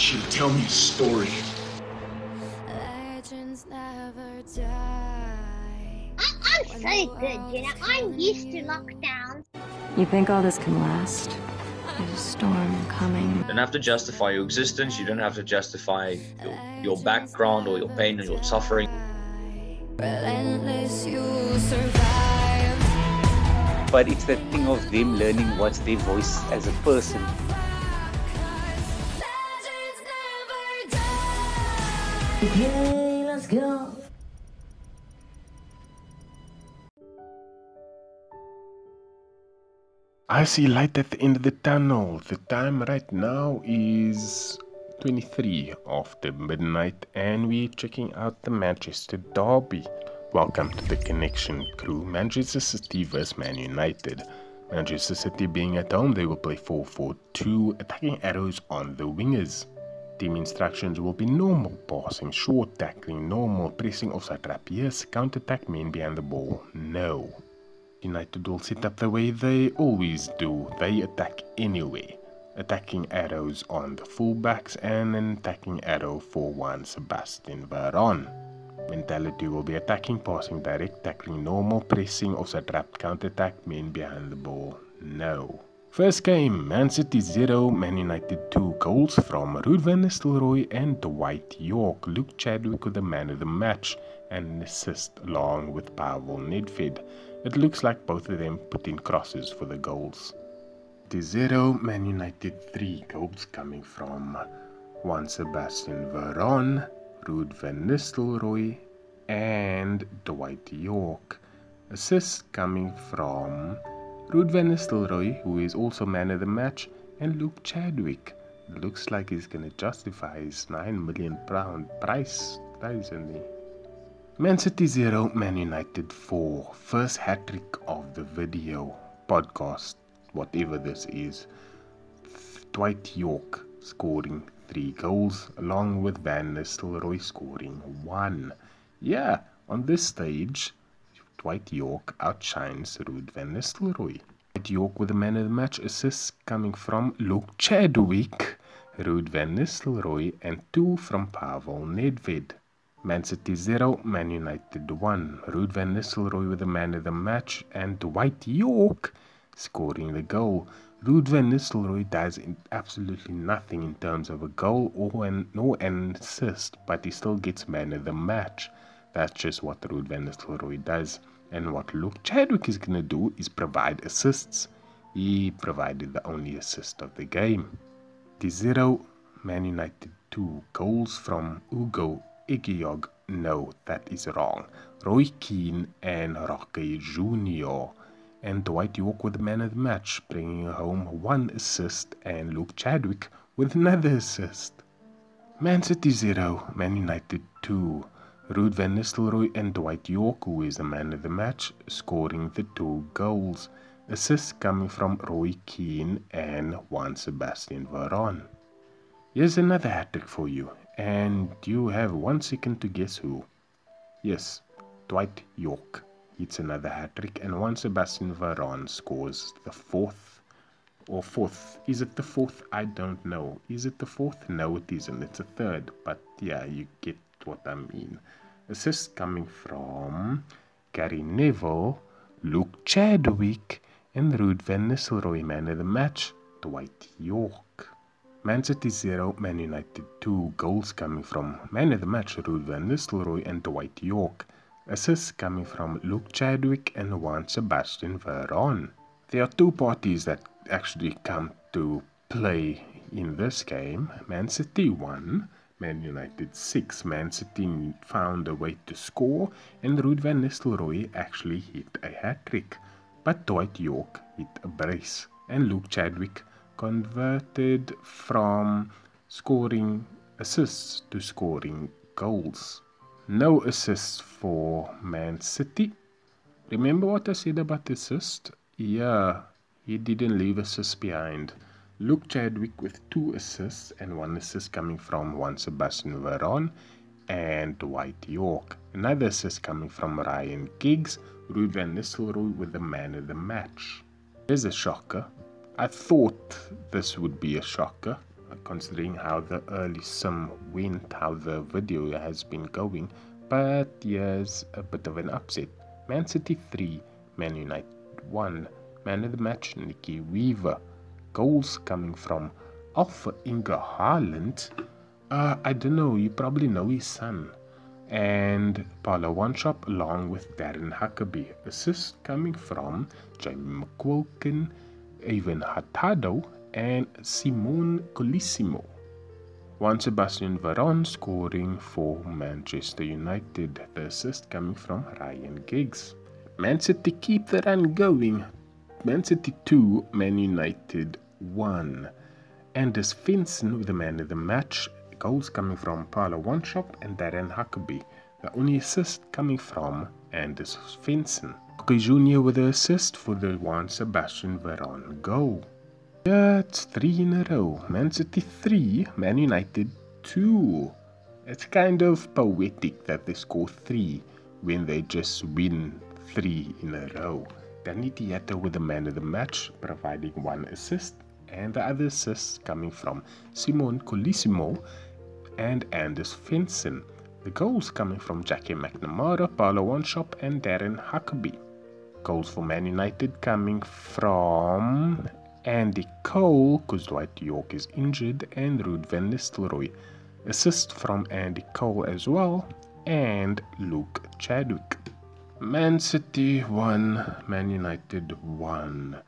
want you to tell me a story. Legends never die. I- I'm so good, you know. I'm used to lockdowns. You think all this can last? There's a storm coming. You don't have to justify your existence. You don't have to justify your, your background or your pain or your suffering. Relentless, you survive. but it's that thing of them learning what's their voice as a person. Okay, let's go. I see light at the end of the tunnel. The time right now is 23 after midnight, and we're checking out the Manchester Derby. Welcome to the Connection crew. Manchester City vs Man United. Manchester City being at home, they will play 4 4 2, attacking arrows on the wingers. Team instructions will be normal passing, short tackling, normal pressing offside trap, yes, counter attack men behind the ball, no. United will set up the way they always do. They attack anyway, attacking arrows on the fullbacks and an attacking arrow for one Sebastian Veron. Mentality will be attacking, passing, direct, tackling, normal, pressing, also trap, counter attack, men behind the ball. No. First game, Man City 0, Man United 2 goals from Ruud van Nistelrooy and Dwight Yorke. Luke Chadwick with the man of the match and an assist along with Pavel Nedved. It looks like both of them put in crosses for the goals. The 0, Man United 3 goals coming from Juan Sebastian Veron, Ruud van Nistelrooy and Dwight Yorke. Assists coming from Ruud van Nistelrooy, who is also man of the match, and Luke Chadwick. Looks like he's gonna justify his 9 million pound price, doesn't he? Man City 0, Man United 4. First hat trick of the video, podcast, whatever this is. Dwight Yorke scoring 3 goals, along with Van Nistelrooy scoring 1. Yeah, on this stage, Dwight Yorke outshines Ruud van Nistelrooy. Dwight Yorke with the man of the match assists coming from Luke Chadwick, Ruud van Nistelrooy, and 2 from Pavel Nedved. Man City 0, Man United 1. Ruud van Nistelrooy with the man of the match and Dwight Yorke scoring the goal. Ruud van Nistelrooy does absolutely nothing in terms of a goal or an, an assist, but he still gets man of the match. That's just what Ruud van Nistelrooy does. And what Luke Chadwick is going to do is provide assists. He provided the only assist of the game. The 0, Man United 2 goals from Ugo Ehiogu. No, that is wrong. Roy Keane and Roque Jr. And Dwight Yorke with the man of the match, bringing home one assist, and Luke Chadwick with another assist. Man City 0, Man United 2. Ruud van Nistelrooy and Dwight Yorke, who is the man of the match, scoring the two goals. Assists coming from Roy Keane and Juan Sebastian Veron. Here's another hat trick for you, and you have one second to guess who. Yes, Dwight Yorke hits another hat trick, and Juan Sebastian Veron scores the fourth or fourth. Is it the fourth? I don't know. Is it the fourth? No, it isn't. It's a third, but yeah, you get what I mean. Assists coming from Gary Neville, Luke Chadwick, and Ruud van Nistelrooy, man of the match, Dwight Yorke. Man City 0, Man United 2. Goals coming from man of the match, Ruud van Nistelrooy and Dwight Yorke. Assists coming from Luke Chadwick and Juan Sebastian Veron. There are two parties that actually come to play in this game. Man City 1, Man United 6. Man City found a way to score, and Ruud van Nistelrooy actually hit a hat trick. But Dwight Yorke hit a brace, and Luke Chadwick converted from scoring assists to scoring goals. No assists for Man City. Remember what I said about assist? Yeah, he didn't leave assists behind. Luke Chadwick with two assists and one assist coming from Juan Sebastian Veron and Dwight Yorke. Another assist coming from Ryan Giggs, Ruud van Nistelrooy with the man of the match. There's a shocker. I thought this would be a shocker. Uh, considering how the early sim went, how the video has been going. But here's a bit of an upset. Man City 3, Man United 1. Man of the match, Nicky Weaver. Goals coming from Alpha Inga Haaland. Uh, I don't know, you probably know his son. And Paolo Shop along with Darren Huckerby. Assist coming from Jamie McQuilkin, Evan Hatado, and Simone Colissimo. Juan Sebastian Veron scoring for Manchester United. The assist coming from Ryan Giggs. Man City keep the run going. Man City 2, Man United 1. Anders Finson with the man of the match. Goals coming from Paulo Wanchope and Darren Huckerby. The only assist coming from Anders Finson. Koke Jr. with the assist for the Juan Sebastian Veron goal. It's three in a row. Man City 3, Man United 2. It's kind of poetic that they score 3 when they just win 3 in a row. Danny Tiatto with the man of the match, providing one assist, and the other assists coming from Simon Colissimo and Anders Finson. The goals coming from Jackie McNamara, Paulo Wanchope, and Darren Huckerby. Goals for Man United coming from Andy Cole, because Dwight Yorke is injured, and Ruud van Nistelrooy. Assist from Andy Cole as well, and Luke Chadwick. Man City 1, Man United 1.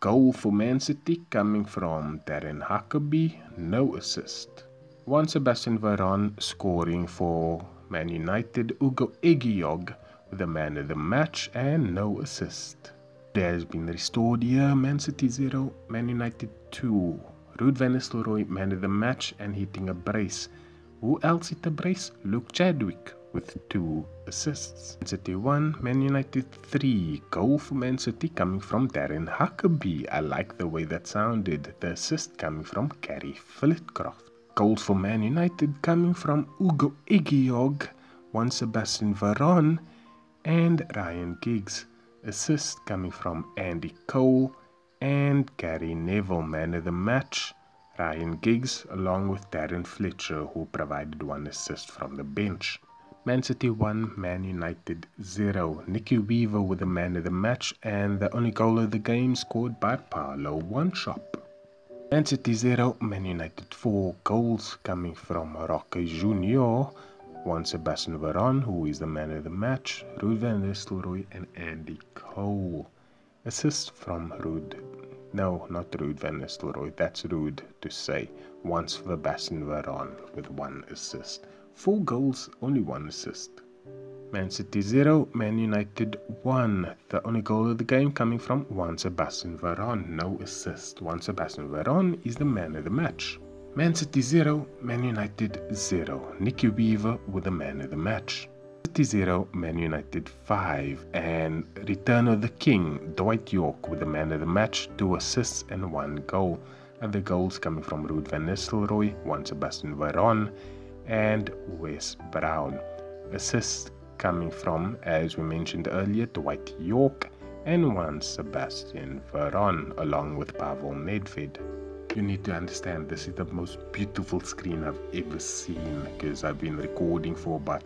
Goal for Man City coming from Darren Huckerby, no assist. Juan Sebastian Veron scoring for Man United, Ugo Ehiogu with the man of the match and no assist. There has been restored here, Man City 0, Man United 2. Ruud van Nistelrooy man of the match and hitting a brace. Who else hit a brace? Luke Chadwick with two assists. Man City 1, Man United 3. Goal for Man City coming from Darren Huckerby. I like the way that sounded. The assist coming from Gary Flitcroft. Goals for Man United coming from Ugo Ehiogu, Juan Sebastian Veron, and Ryan Giggs. Assist coming from Andy Cole and Gary Neville, man of the match. Ryan Giggs, along with Darren Fletcher, who provided one assist from the bench. Man City 1, Man United 0. Nicky Weaver with the man of the match, and the only goal of the game scored by Paulo Wanchope. Man City 0, Man United 4 goals coming from Roque Jr., Juan Sebastian Veron, who is the man of the match, Ruud van Nistelrooy, and Andy Cole. Assist from Ruud. No, not Ruud van Nistelrooy, that's rude to say. Juan Sebastian Veron with one assist. Four goals, only one assist. Man City 0, Man United 1. The only goal of the game coming from Juan Sebastian Veron. No assist. Juan Sebastian Veron is the man of the match. Man City 0, Man United 0. Nicky Weaver with the man of the match. City 0, Man United 5. And Return of the King, Dwight Yorke with the man of the match, 2 assists and 1 goal. And the goals coming from Ruud van Nistelrooy, Juan Sebastian Veron, and Wes Brown. Assists coming from, as we mentioned earlier, Dwight Yorke and Juan Sebastian Veron, along with Pavel Nedved. You need to understand this is the most beautiful screen I've ever seen because I've been recording for about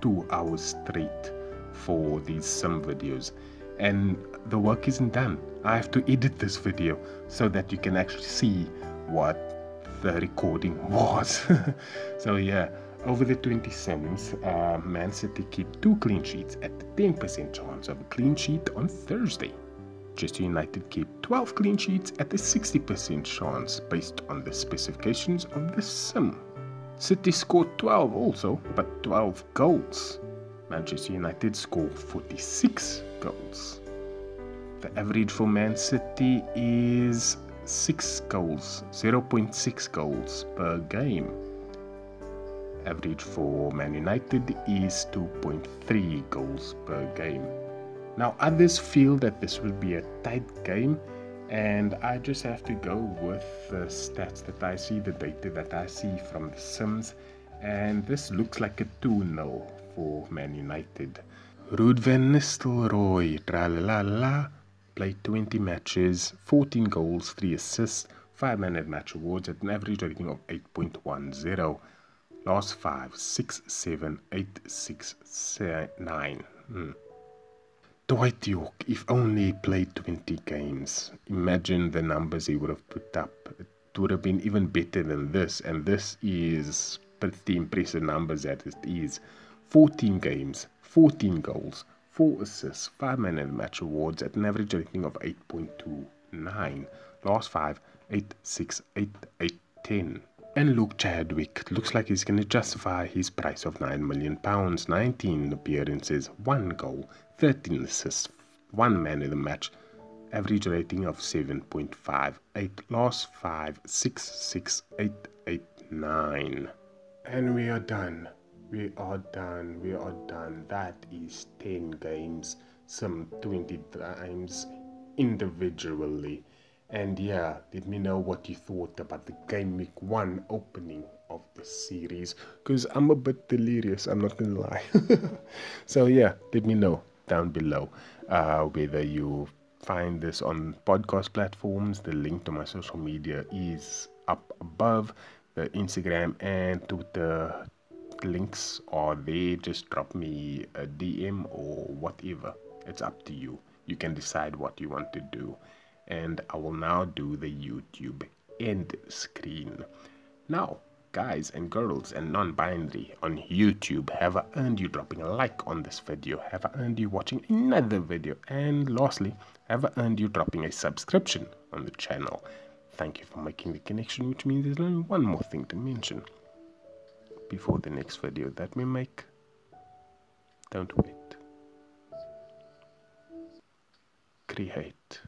two hours straight for these sim videos and the work isn't done. I have to edit this video so that you can actually see what the recording was. so yeah, over the 20 sims, uh, Man City keep two clean sheets at the 10% chance of a clean sheet on Thursday. Manchester United keep 12 clean sheets at a 60% chance based on the specifications of the sim. City scored 12 also, but 12 goals. Manchester United score 46 goals. The average for Man City is 6 goals, 0.6 goals per game. Average for Man United is 2.3 goals per game. Now, others feel that this will be a tight game, and I just have to go with the stats that I see, the data that I see from the Sims, and this looks like a 2 0 for Man United. Ruud van Nistelrooy, tra la la, played 20 matches, 14 goals, 3 assists, 5 man of match awards at an average rating of 8.10. Last 5, 6, 7, 8, 6, 9. Hmm. Dwight Yorke, if only he played 20 games, imagine the numbers he would have put up. It would have been even better than this, and this is pretty impressive numbers that it is. 14 games, 14 goals, 4 assists, 5 man of the match awards at an average rating of 8.29. Last 5, 8, 6, 8, 8, 10. And Luke Chadwick looks like he's going to justify his price of 9 million pounds. 19 appearances, 1 goal, 13 assists, 1 man in the match, average rating of 7.58. Last 5, 6, 6, 8, 8, 9. And we are done. We are done. We are done. That is 10 games, some 20 times individually. And yeah, let me know what you thought about the game week one opening of the series. Because I'm a bit delirious, I'm not gonna lie. so yeah, let me know down below uh, whether you find this on podcast platforms. The link to my social media is up above. The Instagram and Twitter links are there. Just drop me a DM or whatever. It's up to you. You can decide what you want to do and I will now do the YouTube end screen. Now, guys and girls and non-binary on YouTube, have I earned you dropping a like on this video? Have I earned you watching another video? And lastly, have I earned you dropping a subscription on the channel? Thank you for making the connection, which means there's only one more thing to mention before the next video that we make. Don't wait. Create.